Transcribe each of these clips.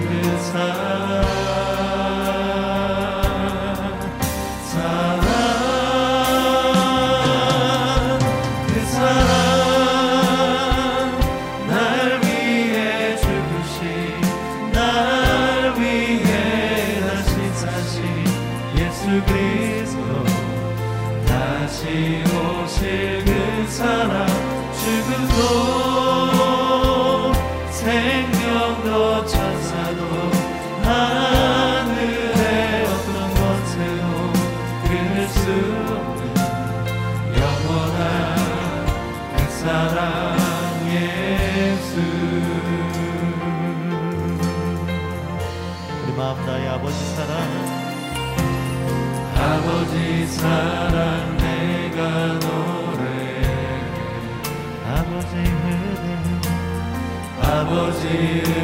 그 사랑 사랑 내가 노래 아버지 흐름 아버지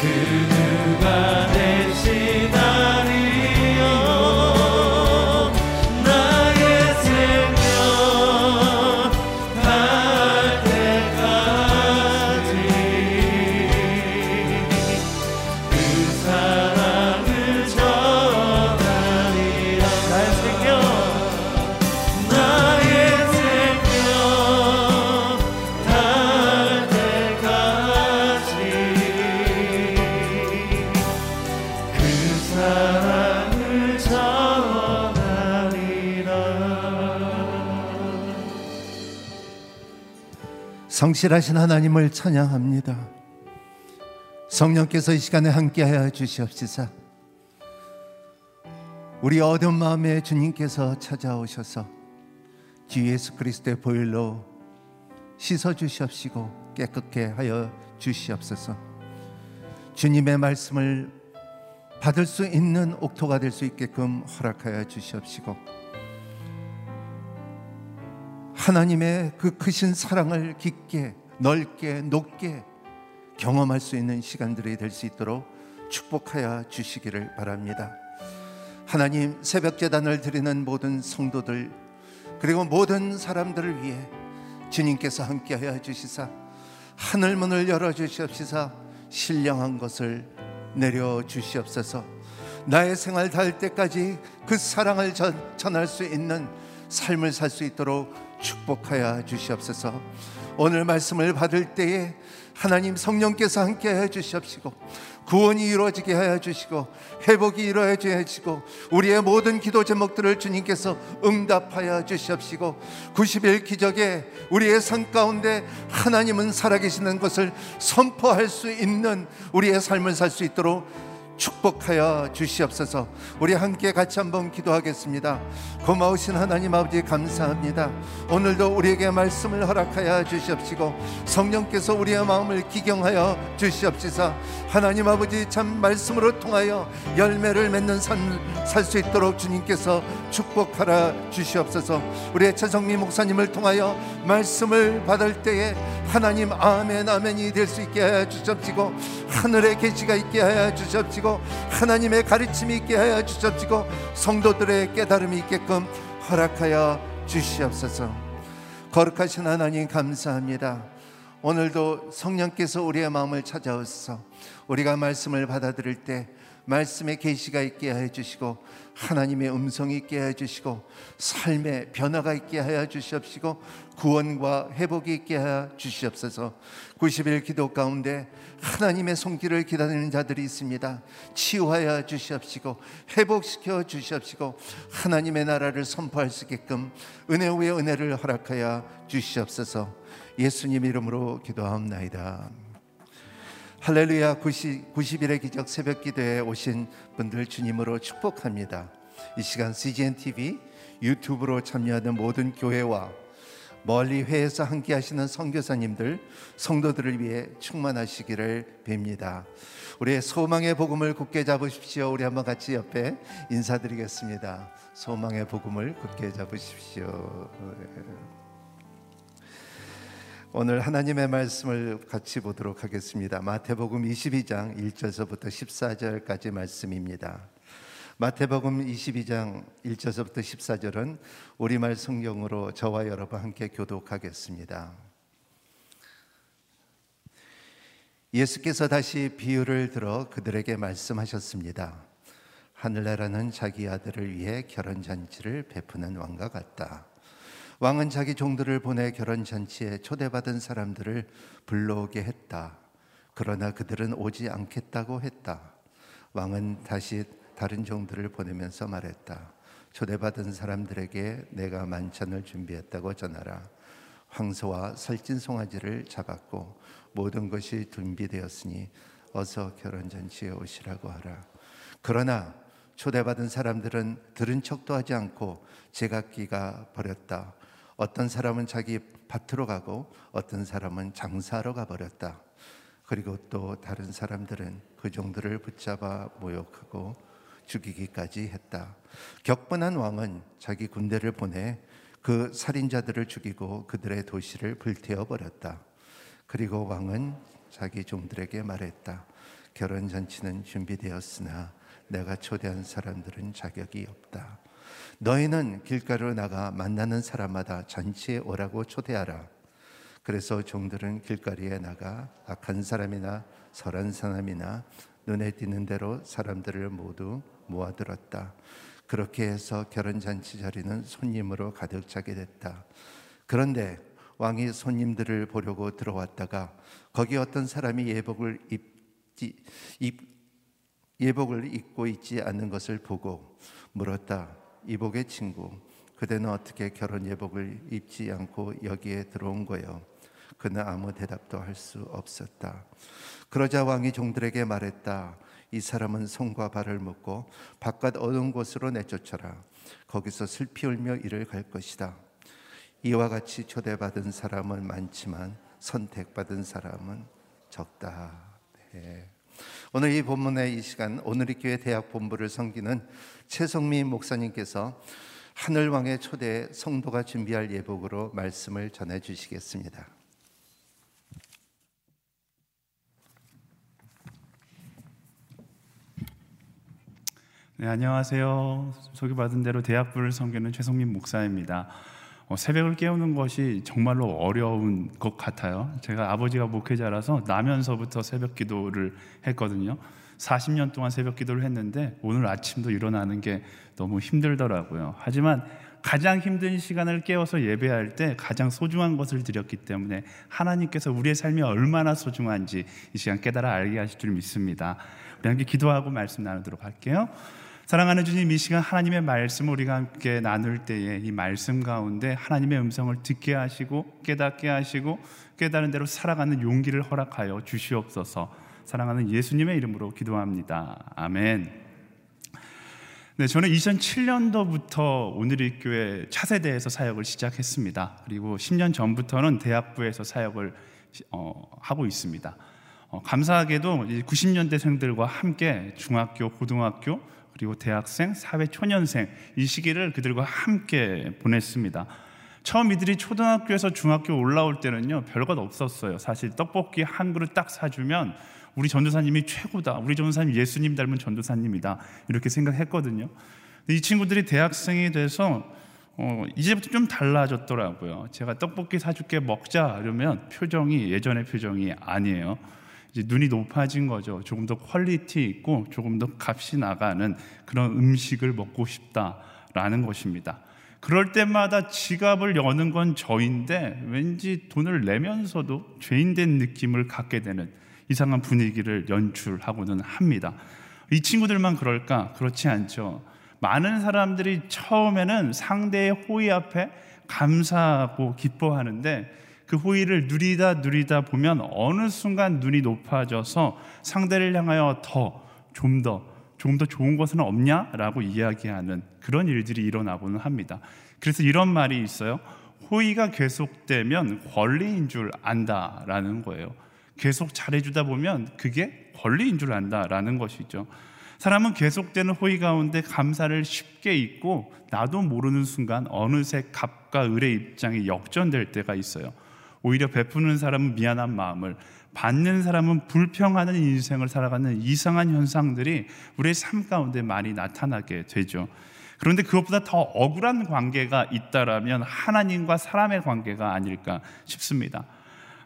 그 누가 성실하신 하나님을 찬양합니다. 성령께서 이 시간에 함께하여 주시옵시사. 우리 어두운 마음에 주님께서 찾아오셔서 주 예수 그리스도의 보혈로 씻어 주시옵시고 깨끗게 하여 주시옵소서. 주님의 말씀을 받을 수 있는 옥토가 될 수 있게끔 허락하여 주시옵시고 하나님의 그 크신 사랑을 깊게 넓게 높게 경험할 수 있는 시간들이 될 수 있도록 축복하여 주시기를 바랍니다. 하나님 새벽 제단을 드리는 모든 성도들 그리고 모든 사람들을 위해 주님께서 함께하여 주시사 하늘 문을 열어 주시옵시사 신령한 것을 내려 주시옵소서. 나의 생활 닿을 때까지 그 사랑을 전, 전할 수 있는 삶을 살 수 있도록 축복하여 주시옵소서. 오늘 말씀을 받을 때에 하나님 성령께서 함께 해 주시옵시고 구원이 이루어지게 하여 주시고 회복이 이루어지게 하시고 우리의 모든 기도 제목들을 주님께서 응답하여 주시옵시고 90일 기적에 우리의 삶 가운데 하나님은 살아계시는 것을 선포할 수 있는 우리의 삶을 살 수 있도록 축복하여 주시옵소서. 우리 함께 같이 한번 기도하겠습니다. 고마우신 하나님 아버지 감사합니다. 오늘도 우리에게 말씀을 허락하여 주시옵시고 성령께서 우리의 마음을 기경하여 주시옵시사. 하나님 아버지 참 말씀으로 통하여 열매를 맺는 삶 살 수 있도록 주님께서 축복하라 주시옵소서. 우리의 최성미 목사님을 통하여 말씀을 받을 때에 하나님 아멘 아멘이 될 수 있게 하여 주시옵시고 하늘의 계시가 있게 하여 주시옵시고 하나님의 가르침이 있게 하여 주시옵시고 성도들의 깨달음이 있게끔 허락하여 주시옵소서. 거룩하신 하나님 감사합니다. 오늘도 성령께서 우리의 마음을 찾아오셔서 우리가 말씀을 받아들일 때 말씀의 계시가 있게 해 주시고 하나님의 음성이 있게 해 주시고 삶의 변화가 있게 하여 주시옵시고 구원과 회복이 있게 하여 주시옵소서 90일 기도 가운데 하나님의 손길을 기다리는 자들이 있습니다. 치유하여 주시옵시고 회복시켜 주시옵시고 하나님의 나라를 선포할 수 있게끔 은혜 위에 은혜를 허락하여 주시옵소서. 예수님 이름으로 기도하옵나이다. 할렐루야. 90, 90일의 기적 새벽 기도에 오신 분들 주님으로 축복합니다. 이 시간 CGN TV 유튜브로 참여하는 모든 교회와 멀리 회에서 함께 하시는 선교사님들 성도들을 위해 충만하시기를 빕니다. 우리의 소망의 복음을 굳게 잡으십시오. 우리 한번 같이 옆에 인사드리겠습니다. 소망의 복음을 굳게 잡으십시오. 오늘 하나님의 말씀을 같이 보도록 하겠습니다. 마태복음 22장 1절서부터 14절까지 말씀입니다. 마태복음 22장 1절서부터 14절은 우리말 성경으로 저와 여러분 함께 교독하겠습니다. 예수께서 다시 비유를 들어 그들에게 말씀하셨습니다. 하늘나라는 자기 아들을 위해 결혼 잔치를 베푸는 왕과 같다. 왕은 자기 종들을 보내 결혼 잔치에 초대받은 사람들을 불러오게 했다. 그러나 그들은 오지 않겠다고 했다. 왕은 다시 다른 종들을 보내면서 말했다. 초대받은 사람들에게 내가 만찬을 준비했다고 전하라. 황소와 살찐 송아지를 잡았고 모든 것이 준비되었으니 어서 결혼 잔치에 오시라고 하라. 그러나 초대받은 사람들은 들은 척도 하지 않고 제각기가 버렸다. 어떤 사람은 자기 밭으로 가고 어떤 사람은 장사하러 가버렸다. 그리고 또 다른 사람들은 그 종들을 붙잡아 모욕하고 죽이기까지 했다. 격분한 왕은 자기 군대를 보내 그 살인자들을 죽이고 그들의 도시를 불태워 버렸다. 그리고 왕은 자기 종들에게 말했다. 결혼 잔치는 준비되었으나 내가 초대한 사람들은 자격이 없다. 너희는 길가로 나가 만나는 사람마다 잔치에 오라고 초대하라. 그래서 종들은 길거리에 나가 악한 사람이나 설한 사람이나 눈에 띄는 대로 사람들을 모두 모아들었다. 그렇게 해서 결혼 잔치 자리는 손님으로 가득 차게 됐다. 그런데 왕이 손님들을 보려고 들어왔다가 거기 어떤 사람이 예복을 입지 입 예복을 입고 있지 않는 것을 보고 물었다. 이복의 친구, 그대는 어떻게 결혼 예복을 입지 않고 여기에 들어온 거요? 그는 아무 대답도 할 수 없었다. 그러자 왕이 종들에게 말했다. 이 사람은 손과 발을 묶고 바깥 어두운 곳으로 내쫓아라. 거기서 슬피 울며 이를 갈 것이다. 이와 같이 초대받은 사람은 많지만 선택받은 사람은 적다. 네. 오늘 이 본문의 이 시간 오늘의 교회 대학 본부를 섬기는 최성민 목사님께서 하늘 왕의 초대 성도가 준비할 예복으로 말씀을 전해 주시겠습니다. 네, 안녕하세요. 소개받은 대로 대학부를 섬기는 최성민 목사입니다. 어, 새벽을 깨우는 것이 정말로 어려운 것 같아요. 제가 아버지가 목회자라서 나면서부터 새벽 기도를 했거든요. 40년 동안 새벽 기도를 했는데 오늘 아침도 일어나는 게 너무 힘들더라고요. 하지만 가장 힘든 시간을 깨워서 예배할 때 가장 소중한 것을 드렸기 때문에 하나님께서 우리의 삶이 얼마나 소중한지 이 시간 깨달아 알게 하실 줄 믿습니다. 우리 함께 기도하고 말씀 나누도록 할게요. 사랑하는 주님, 이 시간 하나님의 말씀을 우리가 함께 나눌 때에 이 말씀 가운데 하나님의 음성을 듣게 하시고 깨닫게 하시고 깨달은 대로 살아가는 용기를 허락하여 주시옵소서. 사랑하는 예수님의 이름으로 기도합니다. 아멘. 네, 저는 2007년도부터 오늘의 교회 차세대에서 사역을 시작했습니다. 그리고 10년 전부터는 대학부에서 사역을 어, 하고 있습니다. 어, 감사하게도 90년대생들과 함께 중학교, 고등학교, 그리고 대학생, 사회 초년생 이 시기를 그들과 함께 보냈습니다. 처음 이들이 초등학교에서 중학교 올라올 때는요 별것 없었어요. 사실 떡볶이 한 그릇 딱 사주면 우리 전도사님이 최고다. 우리 전도사님 예수님 닮은 전도사님이다. 이렇게 생각했거든요. 이 친구들이 대학생이 돼서 어, 이제부터 좀 달라졌더라고요. 제가 떡볶이 사줄게 먹자 이러면 표정이 예전의 표정이 아니에요. 이제 눈이 높아진 거죠. 조금 더 quality 있고 조금 더 값이 나가는 그런 음식을 먹고 싶다라는 것입니다. 그럴 때마다 지갑을 여는 건 저인데 왠지 돈을 내면서도 죄인된 느낌을 갖게 되는 이상한 분위기를 연출하고는 합니다. 이 친구들만 그럴까? 그렇지 않죠. 많은 사람들이 처음에는 상대의 호의 앞에 감사하고 기뻐하는데 그 호의를 누리다 누리다 보면 어느 순간 눈이 높아져서 상대를 향하여 더, 좀 더, 조금 더 좋은 것은 없냐 라고 이야기하는 그런 일들이 일어나고는 합니다. 그래서 이런 말이 있어요. 호의가 계속되면 권리인 줄 안다라는 거예요. 계속 잘해주다 보면 그게 권리인 줄 안다라는 것이죠. 사람은 계속되는 호의 가운데 감사를 쉽게 잊고 나도 모르는 순간 어느새 갑과 을의 입장이 역전될 때가 있어요. 오히려 베푸는 사람은 미안한 마음을 받는 사람은 불평하는 인생을 살아가는 이상한 현상들이 우리의 삶 가운데 많이 나타나게 되죠. 그런데 그것보다 더 억울한 관계가 있다라면 하나님과 사람의 관계가 아닐까 싶습니다.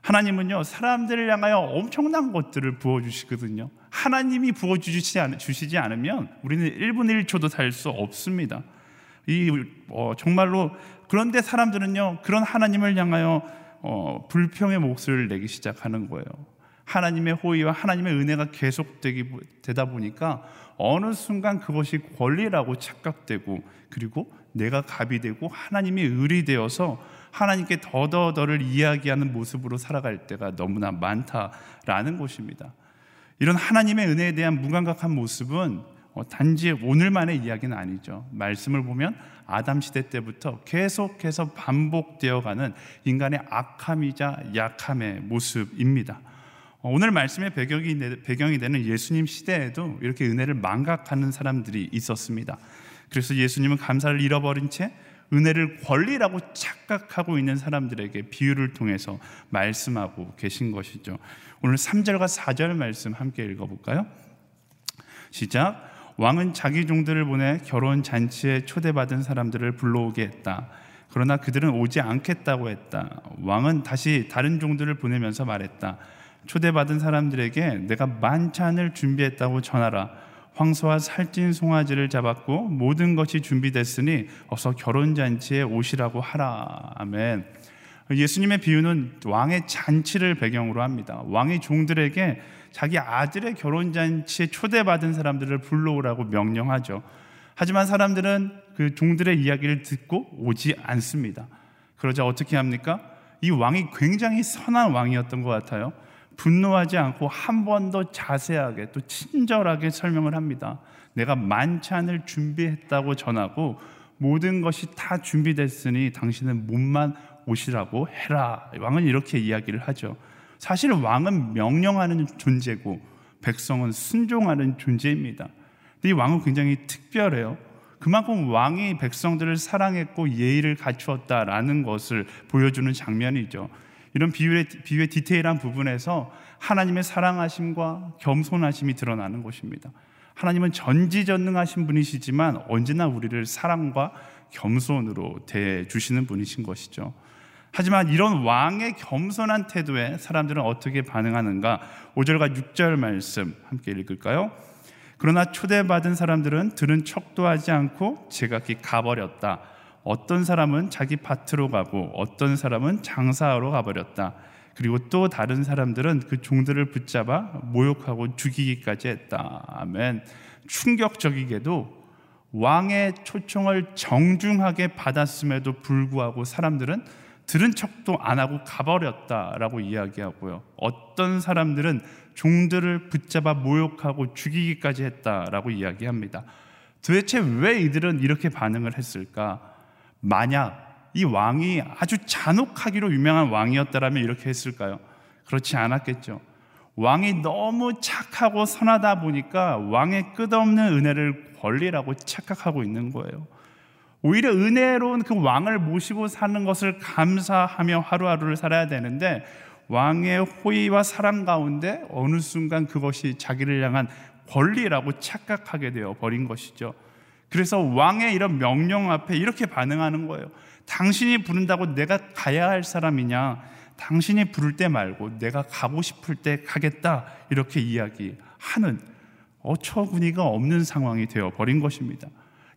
하나님은요, 사람들을 향하여 엄청난 것들을 부어주시거든요. 하나님이 부어주시지 주시지 않으면 우리는 1분 1초도 살 수 없습니다. 이, 어, 정말로, 그런데 사람들은요, 그런 하나님을 향하여 어, 불평의 목소리를 내기 시작하는 거예요. 하나님의 호의와 하나님의 은혜가 계속되기 되다 보니까 어느 순간 그것이 권리라고 착각되고 그리고 내가 갑이 되고 하나님이 을이 되어서 하나님께 더더더를 이야기하는 모습으로 살아갈 때가 너무나 많다라는 것입니다. 이런 하나님의 은혜에 대한 무감각한 모습은 어, 단지 오늘만의 이야기는 아니죠. 말씀을 보면 아담 시대 때부터 계속해서 반복되어가는 인간의 악함이자 약함의 모습입니다. 어, 오늘 말씀의 배경이, 배경이 되는 예수님 시대에도 이렇게 은혜를 망각하는 사람들이 있었습니다. 그래서 예수님은 감사를 잃어버린 채 은혜를 권리라고 착각하고 있는 사람들에게 비유를 통해서 말씀하고 계신 것이죠. 오늘 3절과 4절 말씀 함께 읽어볼까요? 시작. 왕은 자기 종들을 보내 결혼 잔치에 초대받은 사람들을 불러오게 했다. 그러나 그들은 오지 않겠다고 했다. 왕은 다시 다른 종들을 보내면서 말했다. 초대받은 사람들에게 내가 만찬을 준비했다고 전하라. 황소와 살찐 송아지를 잡았고 모든 것이 준비됐으니 어서 결혼 잔치에 오시라고 하라. 아멘. 예수님의 비유는 왕의 잔치를 배경으로 합니다. 왕이 종들에게 자기 아들의 결혼 잔치에 초대받은 사람들을 불러오라고 명령하죠. 하지만 사람들은 그 종들의 이야기를 듣고 오지 않습니다. 그러자 어떻게 합니까? 이 왕이 굉장히 선한 왕이었던 것 같아요. 분노하지 않고 한 번 더 자세하게 또 친절하게 설명을 합니다. 내가 만찬을 준비했다고 전하고 모든 것이 다 준비됐으니 당신은 몸만 오시라고 해라. 왕은 이렇게 이야기를 하죠. 사실 왕은 명령하는 존재고 백성은 순종하는 존재입니다. 이 왕은 굉장히 특별해요. 그만큼 왕이 백성들을 사랑했고 예의를 갖추었다라는 것을 보여주는 장면이죠. 이런 비유의, 비유의 디테일한 부분에서 하나님의 사랑하심과 겸손하심이 드러나는 것입니다. 하나님은 전지전능하신 분이시지만 언제나 우리를 사랑과 겸손으로 대해 주시는 분이신 것이죠. 하지만 이런 왕의 겸손한 태도에 사람들은 어떻게 반응하는가? 5절과 6절 말씀 함께 읽을까요? 그러나 초대받은 사람들은 들은 척도 하지 않고 제각기 가버렸다. 어떤 사람은 자기 밭으로 가고 어떤 사람은 장사하러 가버렸다. 그리고 또 다른 사람들은 그 종들을 붙잡아 모욕하고 죽이기까지 했다. 아멘. 충격적이게도 왕의 초청을 정중하게 받았음에도 불구하고 사람들은 들은 척도 안 하고 가버렸다라고 이야기하고요. 어떤 사람들은 종들을 붙잡아 모욕하고 죽이기까지 했다라고 이야기합니다. 도대체 왜 이들은 이렇게 반응을 했을까? 만약 이 왕이 아주 잔혹하기로 유명한 왕이었다면 이렇게 했을까요? 그렇지 않았겠죠. 왕이 너무 착하고 선하다 보니까 왕의 끝없는 은혜를 권리라고 착각하고 있는 거예요. 오히려 은혜로운 그 왕을 모시고 사는 것을 감사하며 하루하루를 살아야 되는데 왕의 호의와 사랑 가운데 어느 순간 그것이 자기를 향한 권리라고 착각하게 되어 버린 것이죠. 그래서 왕의 이런 명령 앞에 이렇게 반응하는 거예요. 당신이 부른다고 내가 가야 할 사람이냐? 당신이 부를 때 말고 내가 가고 싶을 때 가겠다. 이렇게 이야기하는 어처구니가 없는 상황이 되어 버린 것입니다.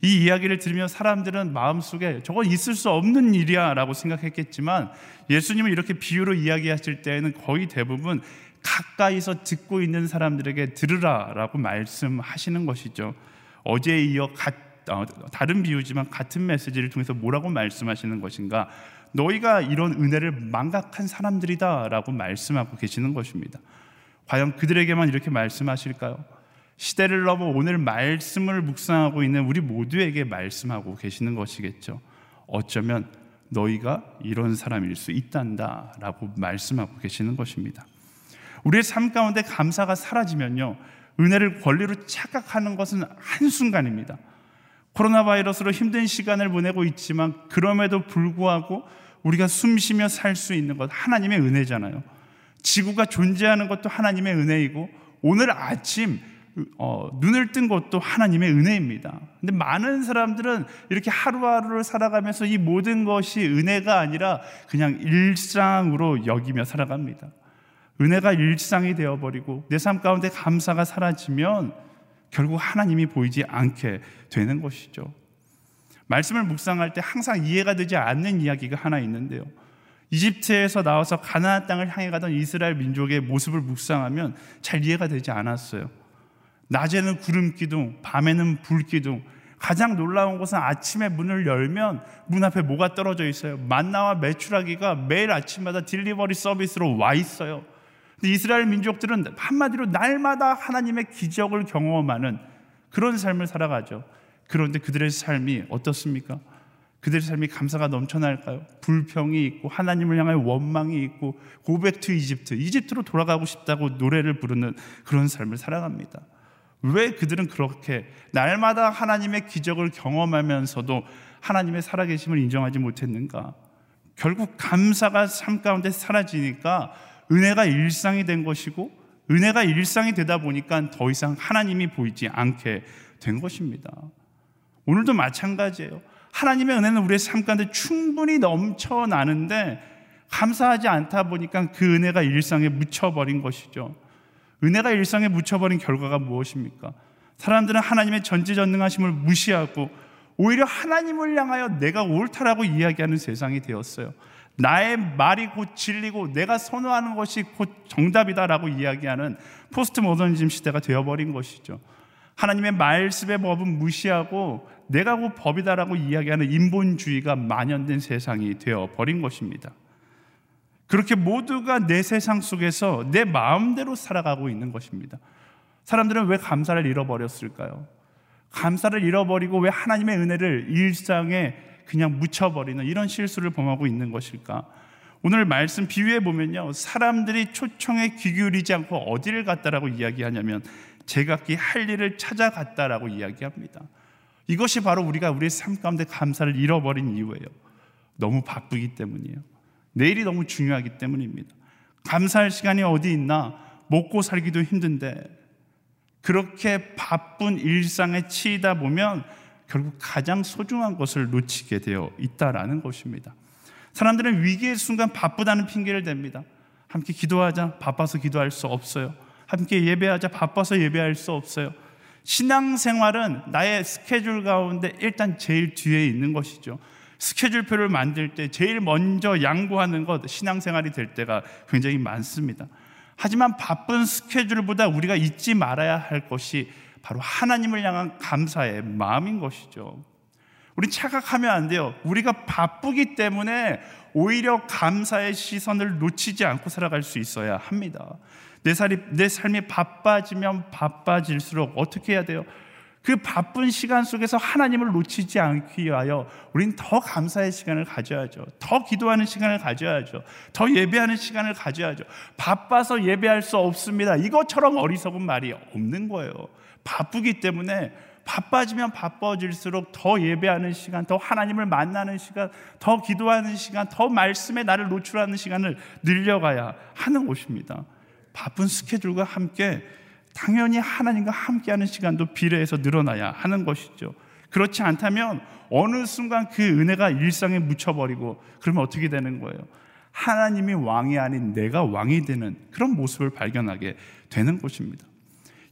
이 이야기를 들으며 사람들은 마음속에 저건 있을 수 없는 일이야 라고 생각했겠지만 예수님은 이렇게 비유로 이야기하실 때에는 거의 대부분 가까이서 듣고 있는 사람들에게 들으라 라고 말씀하시는 것이죠. 어제에 이어 가, 어, 다른 비유지만 같은 메시지를 통해서 뭐라고 말씀하시는 것인가? 너희가 이런 은혜를 망각한 사람들이다 라고 말씀하고 계시는 것입니다. 과연 그들에게만 이렇게 말씀하실까요? 시대를 넘어 오늘 말씀을 묵상하고 있는 우리 모두에게 말씀하고 계시는 것이겠죠. 어쩌면 너희가 이런 사람일 수 있단다 라고 말씀하고 계시는 것입니다. 우리의 삶 가운데 감사가 사라지면요. 은혜를 권리로 착각하는 것은 한순간입니다. 코로나 바이러스로 힘든 시간을 보내고 있지만 그럼에도 불구하고 우리가 숨 쉬며 살 수 있는 것 하나님의 은혜잖아요. 지구가 존재하는 것도 하나님의 은혜이고 오늘 아침 어, 눈을 뜬 것도 하나님의 은혜입니다. 근데 많은 사람들은 이렇게 하루하루를 살아가면서 이 모든 것이 은혜가 아니라 그냥 일상으로 여기며 살아갑니다. 은혜가 일상이 되어버리고 내 삶 가운데 감사가 사라지면 결국 하나님이 보이지 않게 되는 것이죠. 말씀을 묵상할 때 항상 이해가 되지 않는 이야기가 하나 있는데요. 이집트에서 나와서 가나안 땅을 향해 가던 이스라엘 민족의 모습을 묵상하면 잘 이해가 되지 않았어요. 낮에는 구름 기둥, 밤에는 불 기둥, 가장 놀라운 것은 아침에 문을 열면 문 앞에 뭐가 떨어져 있어요? 만나와 메추라기가 매일 아침마다 딜리버리 서비스로 와 있어요. 이스라엘 민족들은 한마디로 날마다 하나님의 기적을 경험하는 그런 삶을 살아가죠. 그런데 그들의 삶이 어떻습니까? 그들의 삶이 감사가 넘쳐날까요? 불평이 있고 하나님을 향한 원망이 있고 go back to Egypt, 이집트로 돌아가고 싶다고 노래를 부르는 그런 삶을 살아갑니다. 왜 그들은 그렇게 날마다 하나님의 기적을 경험하면서도 하나님의 살아계심을 인정하지 못했는가? 결국 감사가 삶 가운데 사라지니까 은혜가 일상이 된 것이고 은혜가 일상이 되다 보니까 더 이상 하나님이 보이지 않게 된 것입니다. 오늘도 마찬가지예요. 하나님의 은혜는 우리의 삶 가운데 충분히 넘쳐나는데 감사하지 않다 보니까 그 은혜가 일상에 묻혀버린 것이죠. 은혜가 일상에 묻혀버린 결과가 무엇입니까? 사람들은 하나님의 전지전능하심을 무시하고 오히려 하나님을 향하여 내가 옳다라고 이야기하는 세상이 되었어요. 나의 말이 곧 진리고 내가 선호하는 것이 곧 정답이다라고 이야기하는 포스트 모더니즘 시대가 되어버린 것이죠. 하나님의 말씀의 법은 무시하고 내가 곧 법이다라고 이야기하는 인본주의가 만연된 세상이 되어 버린 것입니다. 그렇게 모두가 내 세상 속에서 내 마음대로 살아가고 있는 것입니다. 사람들은 왜 감사를 잃어버렸을까요? 감사를 잃어버리고 왜 하나님의 은혜를 일상에 그냥 묻혀버리는 이런 실수를 범하고 있는 것일까? 오늘 말씀 비유해 보면요. 사람들이 초청에 귀 기울이지 않고 어디를 갔다라고 이야기하냐면 제각기 할 일을 찾아갔다라고 이야기합니다. 이것이 바로 우리가 우리의 삶 가운데 감사를 잃어버린 이유예요. 너무 바쁘기 때문이에요. 내일이 너무 중요하기 때문입니다. 감사할 시간이 어디 있나? 먹고 살기도 힘든데 그렇게 바쁜 일상에 치이다 보면 결국 가장 소중한 것을 놓치게 되어 있다라는 것입니다. 사람들은 위기의 순간 바쁘다는 핑계를 댑니다. 함께 기도하자 바빠서 기도할 수 없어요. 함께 예배하자 바빠서 예배할 수 없어요. 신앙생활은 나의 스케줄 가운데 일단 제일 뒤에 있는 것이죠. 스케줄표를 만들 때 제일 먼저 양보하는 것 신앙생활이 될 때가 굉장히 많습니다. 하지만 바쁜 스케줄보다 우리가 잊지 말아야 할 것이 바로 하나님을 향한 감사의 마음인 것이죠. 우리 착각하면 안 돼요. 우리가 바쁘기 때문에 오히려 감사의 시선을 놓치지 않고 살아갈 수 있어야 합니다. 내 삶이, 바빠지면 바빠질수록 어떻게 해야 돼요? 그 바쁜 시간 속에서 하나님을 놓치지 않기 위하여 우리는 더 감사의 시간을 가져야죠. 더 기도하는 시간을 가져야죠. 더 예배하는 시간을 가져야죠. 바빠서 예배할 수 없습니다. 이것처럼 어리석은 말이 없는 거예요. 바쁘기 때문에 바빠지면 바빠질수록 더 예배하는 시간, 더 하나님을 만나는 시간, 더 기도하는 시간, 더 말씀에 나를 노출하는 시간을 늘려가야 하는 것입니다. 바쁜 스케줄과 함께 당연히 하나님과 함께하는 시간도 비례해서 늘어나야 하는 것이죠. 그렇지 않다면 어느 순간 그 은혜가 일상에 묻혀버리고 그러면 어떻게 되는 거예요? 하나님이 왕이 아닌 내가 왕이 되는 그런 모습을 발견하게 되는 것입니다.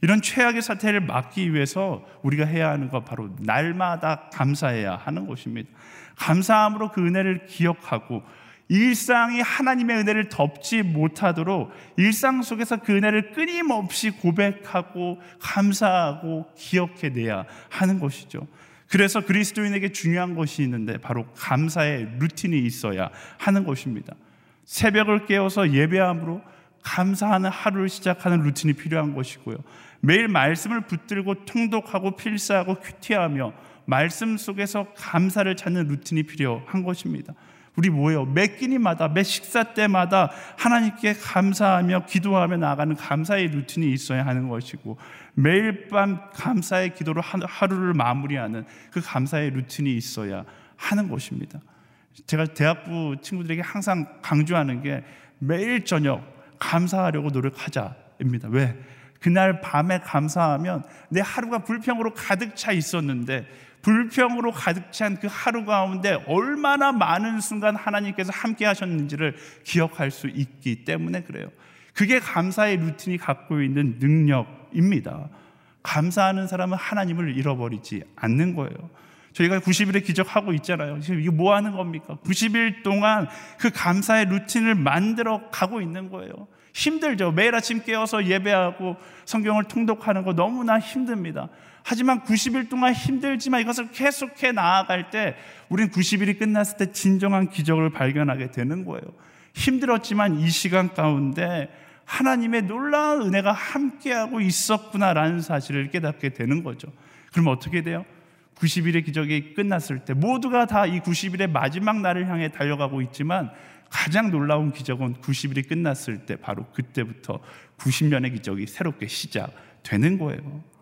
이런 최악의 사태를 막기 위해서 우리가 해야 하는 것 바로 날마다 감사해야 하는 것입니다. 감사함으로 그 은혜를 기억하고 일상이 하나님의 은혜를 덮지 못하도록 일상 속에서 그 은혜를 끊임없이 고백하고 감사하고 기억해내야 하는 것이죠. 그래서 그리스도인에게 중요한 것이 있는데 바로 감사의 루틴이 있어야 하는 것입니다. 새벽을 깨워서 예배함으로 감사하는 하루를 시작하는 루틴이 필요한 것이고요. 매일 말씀을 붙들고 통독하고 필사하고 큐티하며 말씀 속에서 감사를 찾는 루틴이 필요한 것입니다. 우리 뭐예요? 매 끼니마다, 매 식사 때마다 하나님께 감사하며 기도하며 나아가는 감사의 루틴이 있어야 하는 것이고 매일 밤 감사의 기도로 하루를 마무리하는 그 감사의 루틴이 있어야 하는 것입니다. 제가 대학부 친구들에게 항상 강조하는 게 매일 저녁 감사하려고 노력하자입니다. 왜? 그날 밤에 감사하면 내 하루가 불평으로 가득 차 있었는데 불평으로 가득 찬 그 하루 가운데 얼마나 많은 순간 하나님께서 함께 하셨는지를 기억할 수 있기 때문에 그래요. 그게 감사의 루틴이 갖고 있는 능력입니다. 감사하는 사람은 하나님을 잃어버리지 않는 거예요. 저희가 90일의 기적하고 있잖아요. 지금 이게 뭐 하는 겁니까? 90일 동안 그 감사의 루틴을 만들어 가고 있는 거예요. 힘들죠. 매일 아침 깨어서 예배하고 성경을 통독하는 거 너무나 힘듭니다. 하지만 90일 동안 힘들지만 이것을 계속해 나아갈 때 우린 90일이 끝났을 때 진정한 기적을 발견하게 되는 거예요. 힘들었지만 이 시간 가운데 하나님의 놀라운 은혜가 함께하고 있었구나라는 사실을 깨닫게 되는 거죠. 그럼 어떻게 돼요? 90일의 기적이 끝났을 때 모두가 다 이 90일의 마지막 날을 향해 달려가고 있지만 가장 놀라운 기적은 90일이 끝났을 때 바로 그때부터 90년의 기적이 새롭게 시작되는 거예요.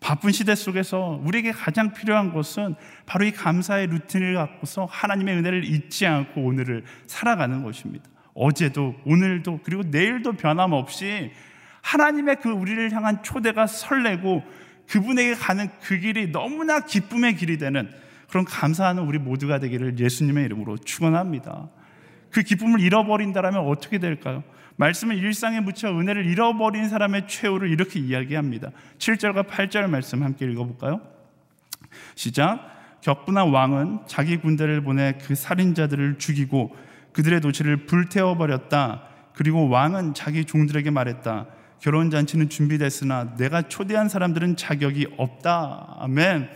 바쁜 시대 속에서 우리에게 가장 필요한 것은 바로 이 감사의 루틴을 갖고서 하나님의 은혜를 잊지 않고 오늘을 살아가는 것입니다. 어제도 오늘도 그리고 내일도 변함없이 하나님의 그 우리를 향한 초대가 설레고 그분에게 가는 그 길이 너무나 기쁨의 길이 되는 그런 감사하는 우리 모두가 되기를 예수님의 이름으로 축원합니다. 그 기쁨을 잃어버린다라면 어떻게 될까요? 말씀은 일상에 묻혀 은혜를 잃어버린 사람의 최후를 이렇게 이야기합니다. 7절과 8절 말씀 함께 읽어볼까요? 시작. 격분한 왕은 자기 군대를 보내 그 살인자들을 죽이고 그들의 도시를 불태워 버렸다. 그리고 왕은 자기 종들에게 말했다. 결혼 잔치는 준비됐으나 내가 초대한 사람들은 자격이 없다. 아멘.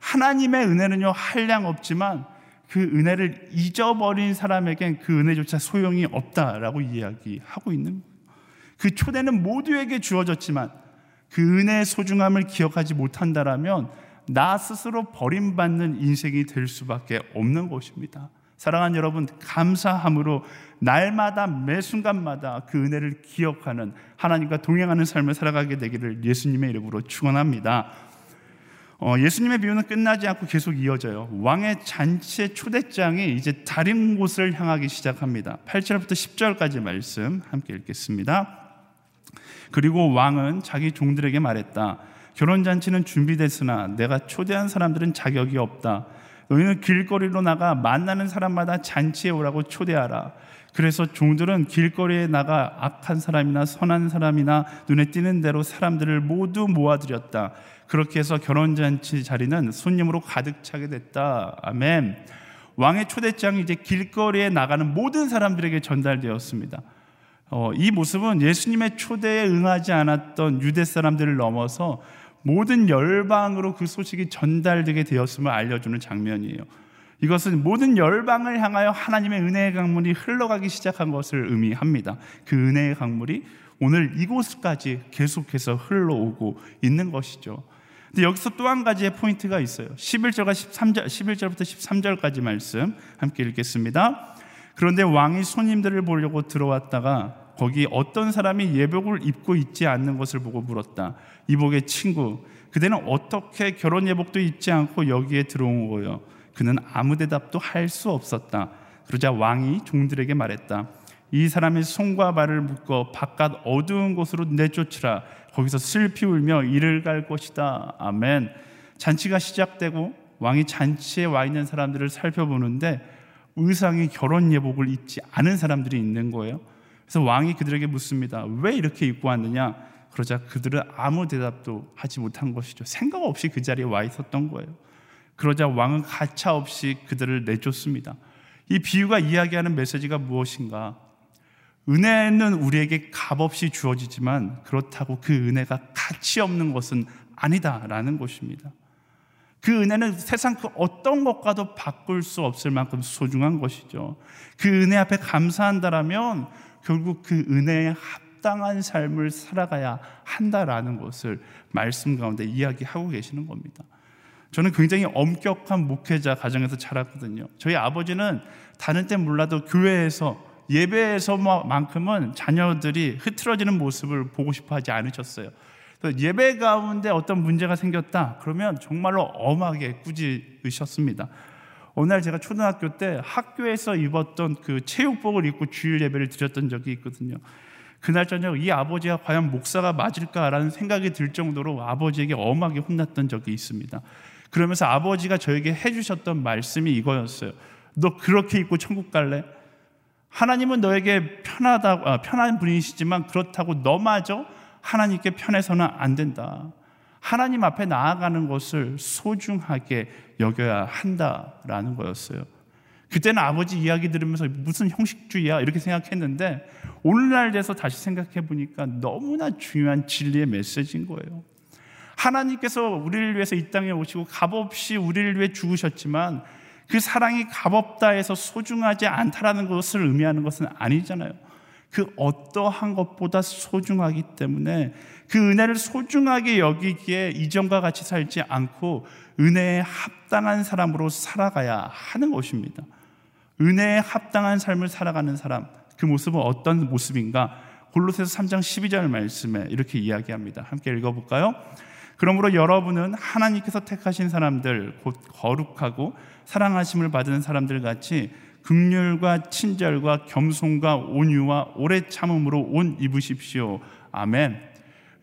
하나님의 은혜는요 한량 없지만 그 은혜를 잊어버린 사람에겐 그 은혜조차 소용이 없다라고 이야기하고 있는 거예요. 그 초대는 모두에게 주어졌지만 그 은혜의 소중함을 기억하지 못한다라면 나 스스로 버림받는 인생이 될 수밖에 없는 것입니다. 사랑하는 여러분, 감사함으로 날마다 매 순간마다 그 은혜를 기억하는 하나님과 동행하는 삶을 살아가게 되기를 예수님의 이름으로 축원합니다. 어, 예수님의 비유는 끝나지 않고 계속 이어져요. 왕의 잔치의 초대장이 이제 다른 곳을 향하기 시작합니다. 8절부터 10절까지 말씀 함께 읽겠습니다. 그리고 왕은 자기 종들에게 말했다. 결혼 잔치는 준비됐으나 내가 초대한 사람들은 자격이 없다. 너희는 길거리로 나가 만나는 사람마다 잔치에 오라고 초대하라. 그래서 종들은 길거리에 나가 악한 사람이나 선한 사람이나 눈에 띄는 대로 사람들을 모두 모아들였다. 그렇게 해서 결혼잔치 자리는 손님으로 가득 차게 됐다. 아멘. 왕의 초대장이 이제 길거리에 나가는 모든 사람들에게 전달되었습니다. 어, 이 모습은 예수님의 초대에 응하지 않았던 유대 사람들을 넘어서 모든 열방으로 그 소식이 전달되게 되었음을 알려주는 장면이에요. 이것은 모든 열방을 향하여 하나님의 은혜의 강물이 흘러가기 시작한 것을 의미합니다. 그 은혜의 강물이 오늘 이곳까지 계속해서 흘러오고 있는 것이죠. 근데 여기서 또 한 가지의 포인트가 있어요. 11절과 13절, 11절부터 13절까지 말씀 함께 읽겠습니다. 그런데 왕이 손님들을 보려고 들어왔다가 거기 어떤 사람이 예복을 입고 있지 않는 것을 보고 물었다. 이복의 친구, 그대는 어떻게 결혼 예복도 입지 않고 여기에 들어온 거요? 그는 아무 대답도 할 수 없었다. 그러자 왕이 종들에게 말했다. 이 사람의 손과 발을 묶어 바깥 어두운 곳으로 내쫓으라. 거기서 슬피 울며 이를 갈 것이다. 아멘. 잔치가 시작되고 왕이 잔치에 와 있는 사람들을 살펴보는데 의상이 결혼 예복을 입지 않은 사람들이 있는 거예요. 그래서 왕이 그들에게 묻습니다. 왜 이렇게 입고 왔느냐? 그러자 그들은 아무 대답도 하지 못한 것이죠. 생각 없이 그 자리에 와 있었던 거예요. 그러자 왕은 가차 없이 그들을 내쫓습니다. 이 비유가 이야기하는 메시지가 무엇인가? 은혜는 우리에게 값없이 주어지지만 그렇다고 그 은혜가 가치 없는 것은 아니다라는 것입니다. 그 은혜는 세상 그 어떤 것과도 바꿀 수 없을 만큼 소중한 것이죠. 그 은혜 앞에 감사한다라면 결국 그 은혜에 합당한 삶을 살아가야 한다라는 것을 말씀 가운데 이야기하고 계시는 겁니다. 저는 굉장히 엄격한 목회자 가정에서 자랐거든요. 저희 아버지는 다른 때 몰라도 교회에서 예배에서만큼은 자녀들이 흐트러지는 모습을 보고 싶어 하지 않으셨어요. 예배 가운데 어떤 문제가 생겼다. 그러면 정말로 엄하게 꾸짖으셨습니다. 어느 날 제가 초등학교 때 학교에서 입었던 그 체육복을 입고 주일 예배를 드렸던 적이 있거든요. 그날 저녁 이 아버지가 과연 목사가 맞을까라는 생각이 들 정도로 아버지에게 엄하게 혼났던 적이 있습니다. 그러면서 아버지가 저에게 해주셨던 말씀이 이거였어요. 너 그렇게 입고 천국 갈래? 하나님은 너에게 편하다, 아, 편한 분이시지만 그렇다고 너마저 하나님께 편해서는 안 된다. 하나님 앞에 나아가는 것을 소중하게 여겨야 한다라는 거였어요. 그때는 아버지 이야기 들으면서 무슨 형식주의야 이렇게 생각했는데 오늘날 돼서 다시 생각해 보니까 너무나 중요한 진리의 메시지인 거예요. 하나님께서 우리를 위해서 이 땅에 오시고 값없이 우리를 위해 죽으셨지만 그 사랑이 값없다 해서 소중하지 않다라는 것을 의미하는 것은 아니잖아요. 그 어떠한 것보다 소중하기 때문에 그 은혜를 소중하게 여기기에 이전과 같이 살지 않고 은혜에 합당한 사람으로 살아가야 하는 것입니다. 은혜에 합당한 삶을 살아가는 사람, 그 모습은 어떤 모습인가? 골로새서 3장 12절 말씀에 이렇게 이야기합니다. 함께 읽어볼까요? 그러므로 여러분은 하나님께서 택하신 사람들, 곧 거룩하고 사랑하심을 받은 사람들 같이 극률과 친절과 겸손과 온유와 오래 참음으로 옷 입으십시오. 아멘.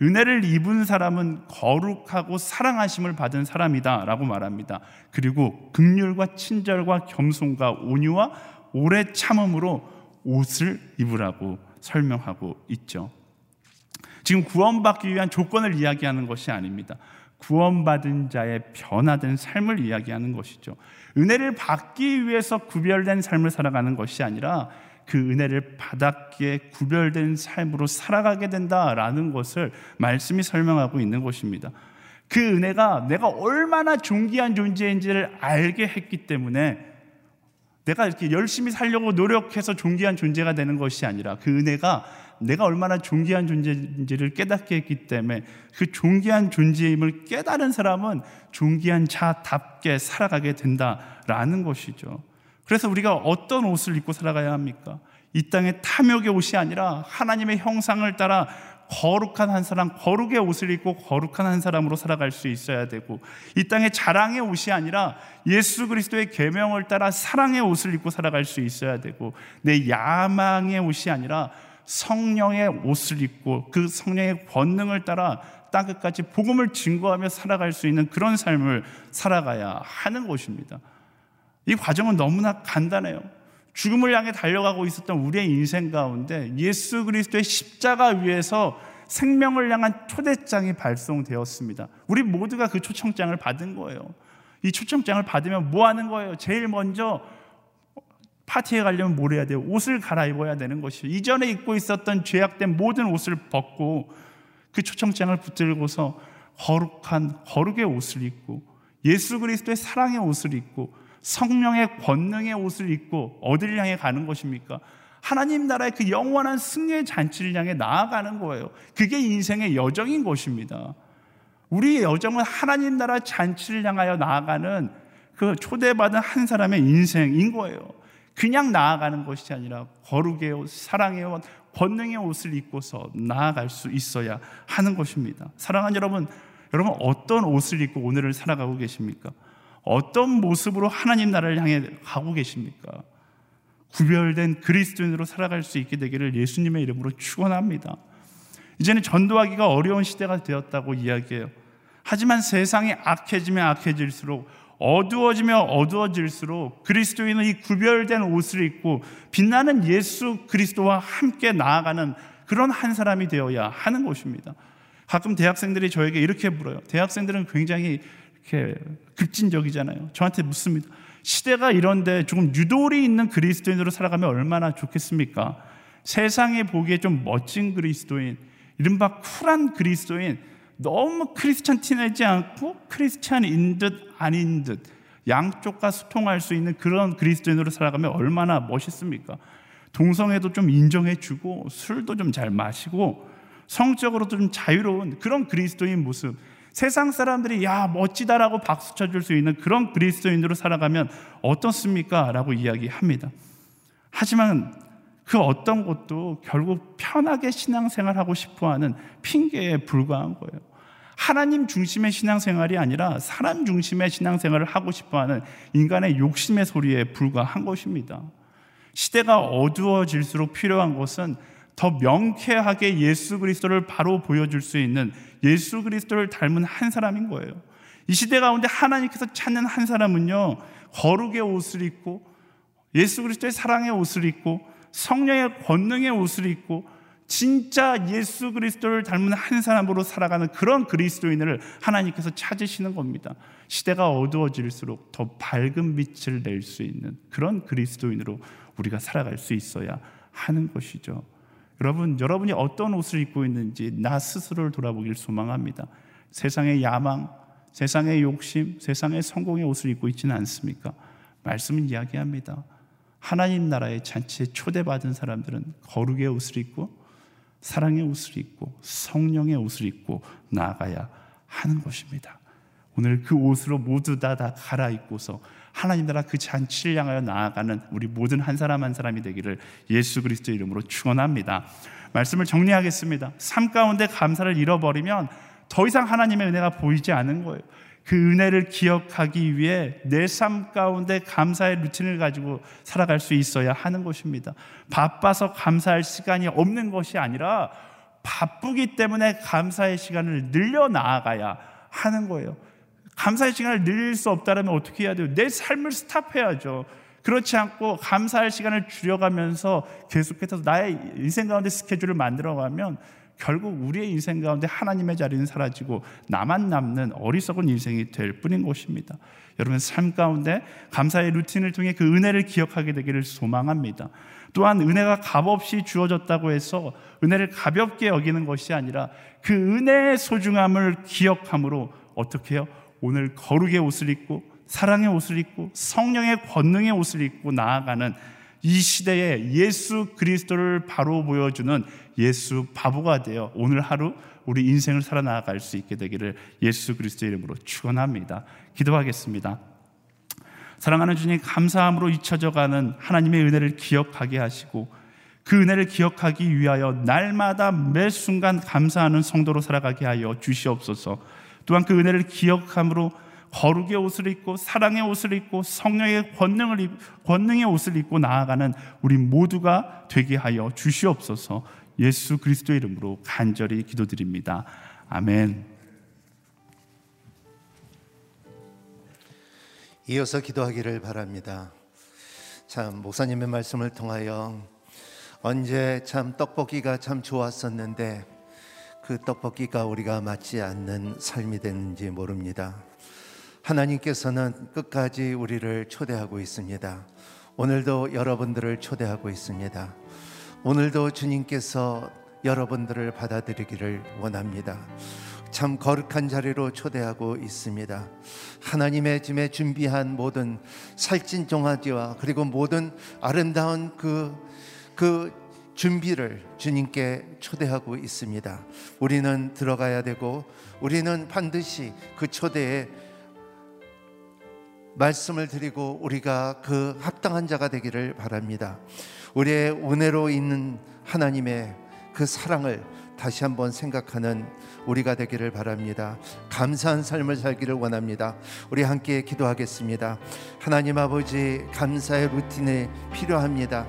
은혜를 입은 사람은 거룩하고 사랑하심을 받은 사람이다라고 말합니다. 그리고 극률과 친절과 겸손과 온유와 오래 참음으로 옷을 입으라고 설명하고 있죠. 지금 구원받기 위한 조건을 이야기하는 것이 아닙니다. 구원받은 자의 변화된 삶을 이야기하는 것이죠. 은혜를 받기 위해서 구별된 삶을 살아가는 것이 아니라 그 은혜를 받았기에 구별된 삶으로 살아가게 된다라는 것을 말씀이 설명하고 있는 것입니다. 그 은혜가 내가 얼마나 존귀한 존재인지를 알게 했기 때문에 내가 이렇게 열심히 살려고 노력해서 존귀한 존재가 되는 것이 아니라 그 은혜가 내가 얼마나 존귀한 존재인지를 깨닫게 했기 때문에 그 존귀한 존재임을 깨달은 사람은 존귀한 자답게 살아가게 된다라는 것이죠. 그래서 우리가 어떤 옷을 입고 살아가야 합니까? 이 땅의 탐욕의 옷이 아니라 하나님의 형상을 따라 거룩한 한 사람, 거룩의 옷을 입고 거룩한 한 사람으로 살아갈 수 있어야 되고 이 땅의 자랑의 옷이 아니라 예수 그리스도의 계명을 따라 사랑의 옷을 입고 살아갈 수 있어야 되고 내 야망의 옷이 아니라 성령의 옷을 입고 그 성령의 권능을 따라 땅 끝까지 복음을 증거하며 살아갈 수 있는 그런 삶을 살아가야 하는 것입니다. 이 과정은 너무나 간단해요. 죽음을 향해 달려가고 있었던 우리의 인생 가운데 예수 그리스도의 십자가 위에서 생명을 향한 초대장이 발송되었습니다. 우리 모두가 그 초청장을 받은 거예요. 이 초청장을 받으면 뭐 하는 거예요? 제일 먼저 파티에 가려면 뭘 해야 돼요? 옷을 갈아입어야 되는 것이에요. 이전에 입고 있었던 죄악된 모든 옷을 벗고 그 초청장을 붙들고서 거룩한 거룩의 옷을 입고 예수 그리스도의 사랑의 옷을 입고 성령의 권능의 옷을 입고 어디를 향해 가는 것입니까? 하나님 나라의 그 영원한 승리의 잔치를 향해 나아가는 거예요. 그게 인생의 여정인 것입니다. 우리의 여정은 하나님 나라 잔치를 향하여 나아가는 그 초대받은 한 사람의 인생인 거예요. 그냥 나아가는 것이 아니라 거룩의 옷, 사랑의 옷, 권능의 옷을 입고서 나아갈 수 있어야 하는 것입니다. 사랑하는 여러분, 여러분 어떤 옷을 입고 오늘을 살아가고 계십니까? 어떤 모습으로 하나님 나라를 향해 가고 계십니까? 구별된 그리스도인으로 살아갈 수 있게 되기를 예수님의 이름으로 축원합니다. 이제는 전도하기가 어려운 시대가 되었다고 이야기해요. 하지만 세상이 악해지면 악해질수록 어두워지며 어두워질수록 그리스도인은 이 구별된 옷을 입고 빛나는 예수 그리스도와 함께 나아가는 그런 한 사람이 되어야 하는 것입니다. 가끔 대학생들이 저에게 이렇게 물어요. 대학생들은 굉장히 이렇게 급진적이잖아요. 저한테 묻습니다. 시대가 이런데 조금 유돌이 있는 그리스도인으로 살아가면 얼마나 좋겠습니까? 세상에 보기에 좀 멋진 그리스도인, 이른바 쿨한 그리스도인, 너무 크리스찬 티내지 않고 크리스찬인 듯 아닌 듯 양쪽과 소통할 수 있는 그런 그리스도인으로 살아가면 얼마나 멋있습니까? 동성애도 좀 인정해주고 술도 좀 잘 마시고 성적으로도 좀 자유로운 그런 그리스도인 모습 세상 사람들이 야 멋지다라고 박수 쳐줄 수 있는 그런 그리스도인으로 살아가면 어떻습니까? 라고 이야기합니다. 하지만 그 어떤 것도 결국 편하게 신앙생활하고 싶어하는 핑계에 불과한 거예요. 하나님 중심의 신앙생활이 아니라 사람 중심의 신앙생활을 하고 싶어하는 인간의 욕심의 소리에 불과한 것입니다. 시대가 어두워질수록 필요한 것은 더 명쾌하게 예수 그리스도를 바로 보여줄 수 있는 예수 그리스도를 닮은 한 사람인 거예요. 이 시대 가운데 하나님께서 찾는 한 사람은요, 거룩의 옷을 입고 예수 그리스도의 사랑의 옷을 입고 성령의 권능의 옷을 입고 진짜 예수 그리스도를 닮은 한 사람으로 살아가는 그런 그리스도인을 하나님께서 찾으시는 겁니다. 시대가 어두워질수록 더 밝은 빛을 낼 수 있는 그런 그리스도인으로 우리가 살아갈 수 있어야 하는 것이죠. 여러분, 여러분이 어떤 옷을 입고 있는지 나 스스로를 돌아보길 소망합니다. 세상의 야망, 세상의 욕심, 세상의 성공의 옷을 입고 있지는 않습니까? 말씀은 이야기합니다. 하나님 나라의 잔치에 초대받은 사람들은 거룩의 옷을 입고 사랑의 옷을 입고 성령의 옷을 입고 나아가야 하는 것입니다. 오늘 그 옷으로 모두 다, 다 갈아입고서 하나님 나라 그 잔치를 향하여 나아가는 우리 모든 한 사람 한 사람이 되기를 예수 그리스도 이름으로 축원합니다. 말씀을 정리하겠습니다. 삶 가운데 감사를 잃어버리면 더 이상 하나님의 은혜가 보이지 않은 거예요. 그 은혜를 기억하기 위해 내 삶 가운데 감사의 루틴을 가지고 살아갈 수 있어야 하는 것입니다. 바빠서 감사할 시간이 없는 것이 아니라 바쁘기 때문에 감사의 시간을 늘려 나아가야 하는 거예요. 감사의 시간을 늘릴 수 없다면 어떻게 해야 돼요? 내 삶을 스탑해야죠. 그렇지 않고 감사할 시간을 줄여가면서 계속해서 나의 인생 가운데 스케줄을 만들어가면 결국 우리의 인생 가운데 하나님의 자리는 사라지고 나만 남는 어리석은 인생이 될 뿐인 것입니다. 여러분 삶 가운데 감사의 루틴을 통해 그 은혜를 기억하게 되기를 소망합니다. 또한 은혜가 값없이 주어졌다고 해서 은혜를 가볍게 여기는 것이 아니라 그 은혜의 소중함을 기억함으로 어떻게 해요? 오늘 거룩의 옷을 입고 사랑의 옷을 입고 성령의 권능의 옷을 입고 나아가는 이 시대에 예수 그리스도를 바로 보여주는 예수 바보가 되어 오늘 하루 우리 인생을 살아나갈 수 있게 되기를 예수 그리스도 이름으로 축원합니다. 기도하겠습니다. 사랑하는 주님 감사함으로 잊혀져가는 하나님의 은혜를 기억하게 하시고 그 은혜를 기억하기 위하여 날마다 매 순간 감사하는 성도로 살아가게 하여 주시옵소서. 또한 그 은혜를 기억함으로 거룩의 옷을 입고 사랑의 옷을 입고 성령의 권능을 입, 권능의 옷을 입고 나아가는 우리 모두가 되게 하여 주시옵소서. 예수 그리스도 이름으로 간절히 기도드립니다. 아멘. 이어서 기도하기를 바랍니다. 참 목사님의 말씀을 통하여 언제 참 떡볶이가 참 좋았었는데 그 떡볶이가 우리가 맞지 않는 삶이 됐는지 모릅니다. 하나님께서는 끝까지 우리를 초대하고 있습니다. 오늘도 여러분들을 초대하고 있습니다. 오늘도 주님께서 여러분들을 받아들이기를 원합니다. 참 거룩한 자리로 초대하고 있습니다. 하나님의 짐에 준비한 모든 살찐 종아지와 그리고 모든 아름다운 그, 그 준비를 주님께 초대하고 있습니다. 우리는 들어가야 되고 우리는 반드시 그 초대에 말씀을 드리고 우리가 그 합당한 자가 되기를 바랍니다. 우리의 은혜로 있는 하나님의 그 사랑을 다시 한번 생각하는 우리가 되기를 바랍니다. 감사한 삶을 살기를 원합니다. 우리 함께 기도하겠습니다. 하나님 아버지 감사의 루틴이 필요합니다.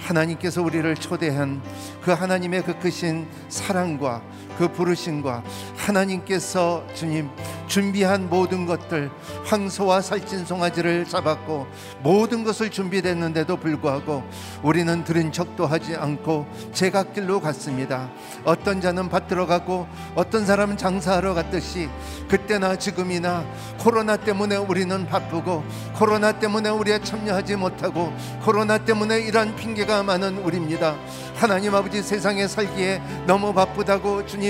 하나님께서 우리를 초대한 그 하나님의 그 크신 사랑과 그 부르심과 하나님께서 주님 준비한 모든 것들 황소와 살찐 송아지를 잡았고 모든 것을 준비됐는데도 불구하고 우리는 들은 척도 하지 않고 제각길로 갔습니다. 어떤 자는 밭들어 가고 어떤 사람은 장사하러 갔듯이 그때나 지금이나 코로나 때문에 우리는 바쁘고 코로나 때문에 우리가 참여하지 못하고 코로나 때문에 이러한 핑계가 많은 우리입니다. 하나님 아버지 세상에 살기에 너무 바쁘다고 주님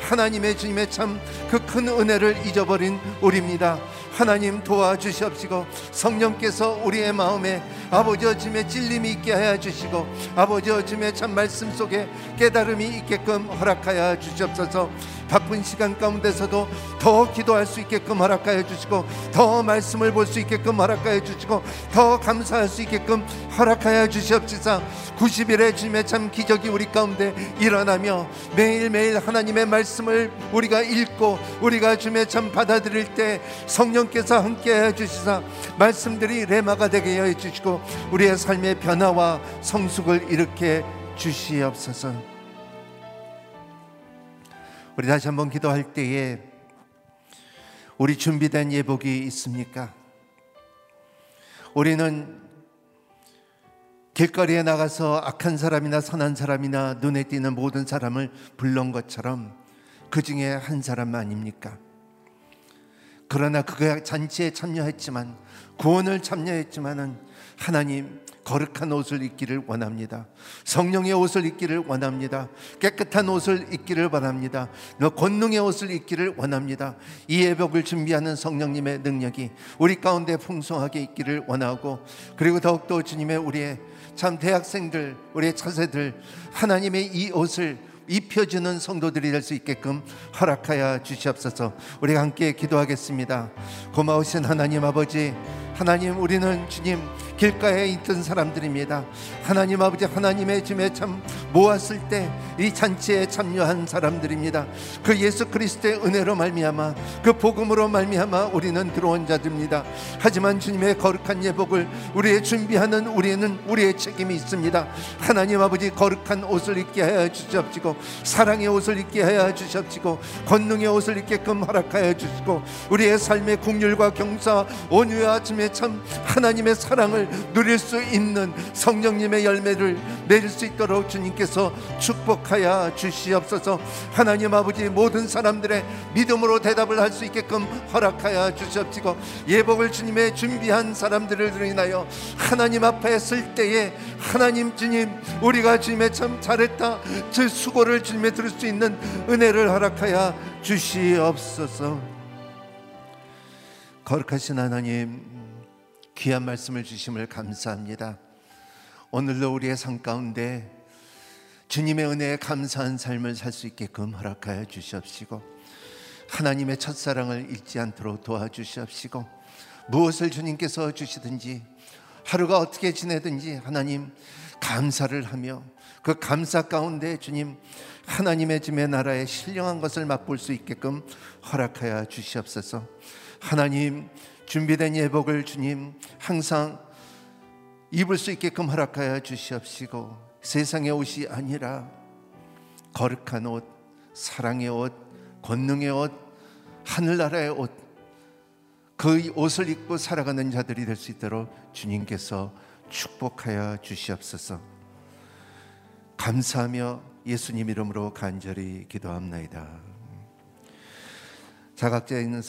하나님의 주님의 참 그 큰 은혜를 잊어버린 우리입니다. 하나님 도와주시옵시고 성령께서 우리의 마음에 아버지 주님의 찔림이 있게 하여 주시고 아버지 주님의 참 말씀 속에 깨달음이 있게끔 허락하여 주시옵소서. 바쁜 시간 가운데서도 더 기도할 수 있게끔 허락하여 주시고 더 말씀을 볼 수 있게끔 허락하여 주시고 더 감사할 수 있게끔 허락하여 주시옵소서. 90일의 주님의 참 기적이 우리 가운데 일어나며 매일매일 하나님의 말씀을 우리가 읽고 우리가 주님의 참 받아들일 때 성령께서 함께 해 주시사 말씀들이 레마가 되게 해 주시고 우리의 삶의 변화와 성숙을 일으켜 주시옵소서. 우리 다시 한번 기도할 때에 우리 준비된 예복이 있습니까? 우리는 길거리에 나가서 악한 사람이나 선한 사람이나 눈에 띄는 모든 사람을 불른 것처럼 그 중에 한 사람 아닙니까? 그러나 그 잔치에 참여했지만 구원을 참여했지만은 하나님 거룩한 옷을 입기를 원합니다. 성령의 옷을 입기를 원합니다. 깨끗한 옷을 입기를 바랍니다. 너 권능의 옷을 입기를 원합니다. 이 예복을 준비하는 성령님의 능력이 우리 가운데 풍성하게 있기를 원하고 그리고 더욱더 주님의 우리의 참 대학생들 우리의 차세들 하나님의 이 옷을 입혀주는 성도들이 될 수 있게끔 허락하여 주시옵소서. 우리 함께 기도하겠습니다. 고마우신 하나님 아버지, 하나님 우리는 주님 길가에 있던 사람들입니다. 하나님 아버지 하나님의 짐에 참 모았을 때 이 잔치에 참여한 사람들입니다. 그 예수 그리스도의 은혜로 말미암아 그 복음으로 말미암아 우리는 들어온 자들입니다. 하지만 주님의 거룩한 예복을 우리의 준비하는 우리는 우리의 책임이 있습니다. 하나님 아버지 거룩한 옷을 입게 하여 주시옵시고 사랑의 옷을 입게 하여 주시옵시고 권능의 옷을 입게끔 허락하여 주시고 우리의 삶의 국률과 경사 온유와 짐 에참 하나님의 사랑을 누릴 수 있는 성령님의 열매를 맺을 수 있도록 주님께서 축복하여 주시옵소서. 하나님 아버지 모든 사람들의 믿음으로 대답을 할 수 있게끔 허락하여 주시옵시고 예복을 주님의 준비한 사람들을 인하여 하나님 앞에 쓸 때에 하나님 주님 우리가 주님의 참 잘했다 그 수고를 주님에 들을 수 있는 은혜를 허락하여 주시옵소서. 거룩하신 하나님 귀한 말씀을 주심을 감사합니다. 오늘도 우리의 삶 가운데 주님의 은혜에 감사한 삶을 살 수 있게끔 허락하여 주시옵시고 하나님의 첫사랑을 잊지 않도록 도와주시옵시고 무엇을 주님께서 주시든지 하루가 어떻게 지내든지 하나님 감사를 하며 그 감사 가운데 주님 하나님의 짐의 나라의 신령한 것을 맛볼 수 있게끔 허락하여 주시옵소서. 하나님 준비된 예복을 주님 항상 입을 수 있게끔 허락하여 주시옵시고 세상의 옷이 아니라 거룩한 옷, 사랑의 옷, 권능의 옷, 하늘나라의 옷, 그 옷을 입고 살아가는 자들이 될 수 있도록 주님께서 축복하여 주시옵소서. 감사하며 예수님 이름으로 간절히 기도합나이다. 자각자 있는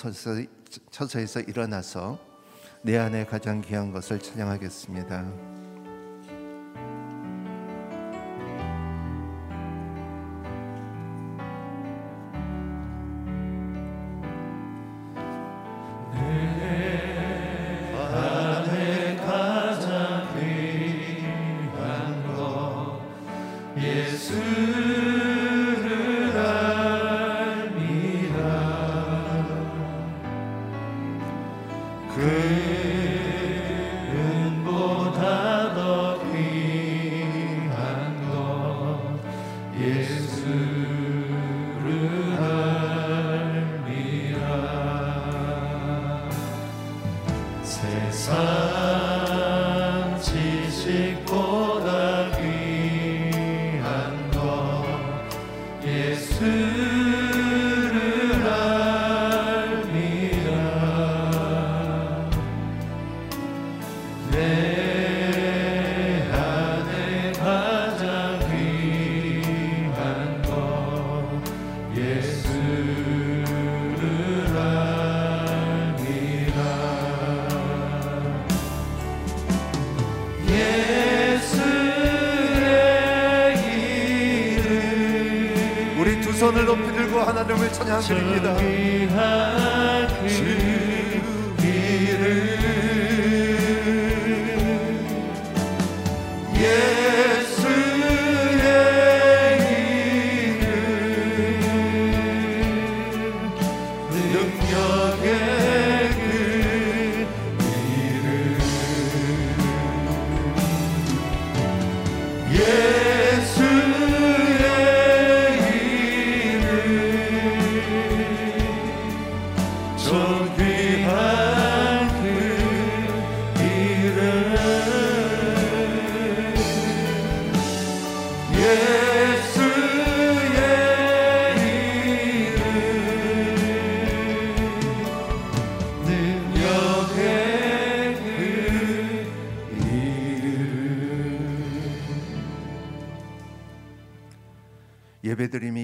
처소에서 일어나서 내 안에 가장 귀한 것을 찬양하겠습니다.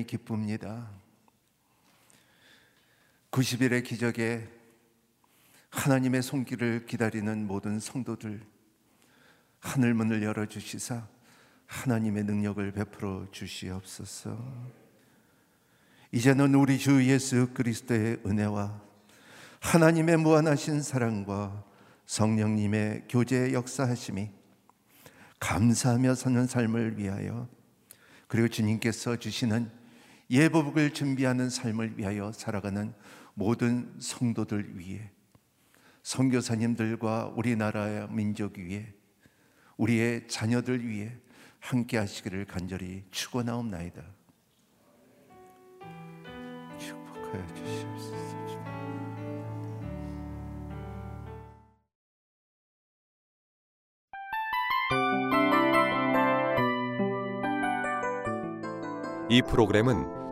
기쁩니다. 90일의 기적에 하나님의 손길을 기다리는 모든 성도들 하늘 문을 열어 주시사 하나님의 능력을 베풀어 주시옵소서. 이제는 우리 주 예수 그리스도의 은혜와 하나님의 무한하신 사랑과 성령님의 교제 역사하심이 감사하며 사는 삶을 위하여 그리고 주님께서 주시는 예복을 준비하는 삶을 위하여 살아가는 모든 성도들 위해 선교사님들과 우리나라의 민족 위에 우리의 자녀들 위해 함께 하시기를 간절히 축원하옵나이다. 축복하여 주시옵소서. 이 프로그램은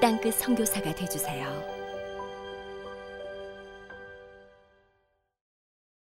땅끝 선교사가 되주세요.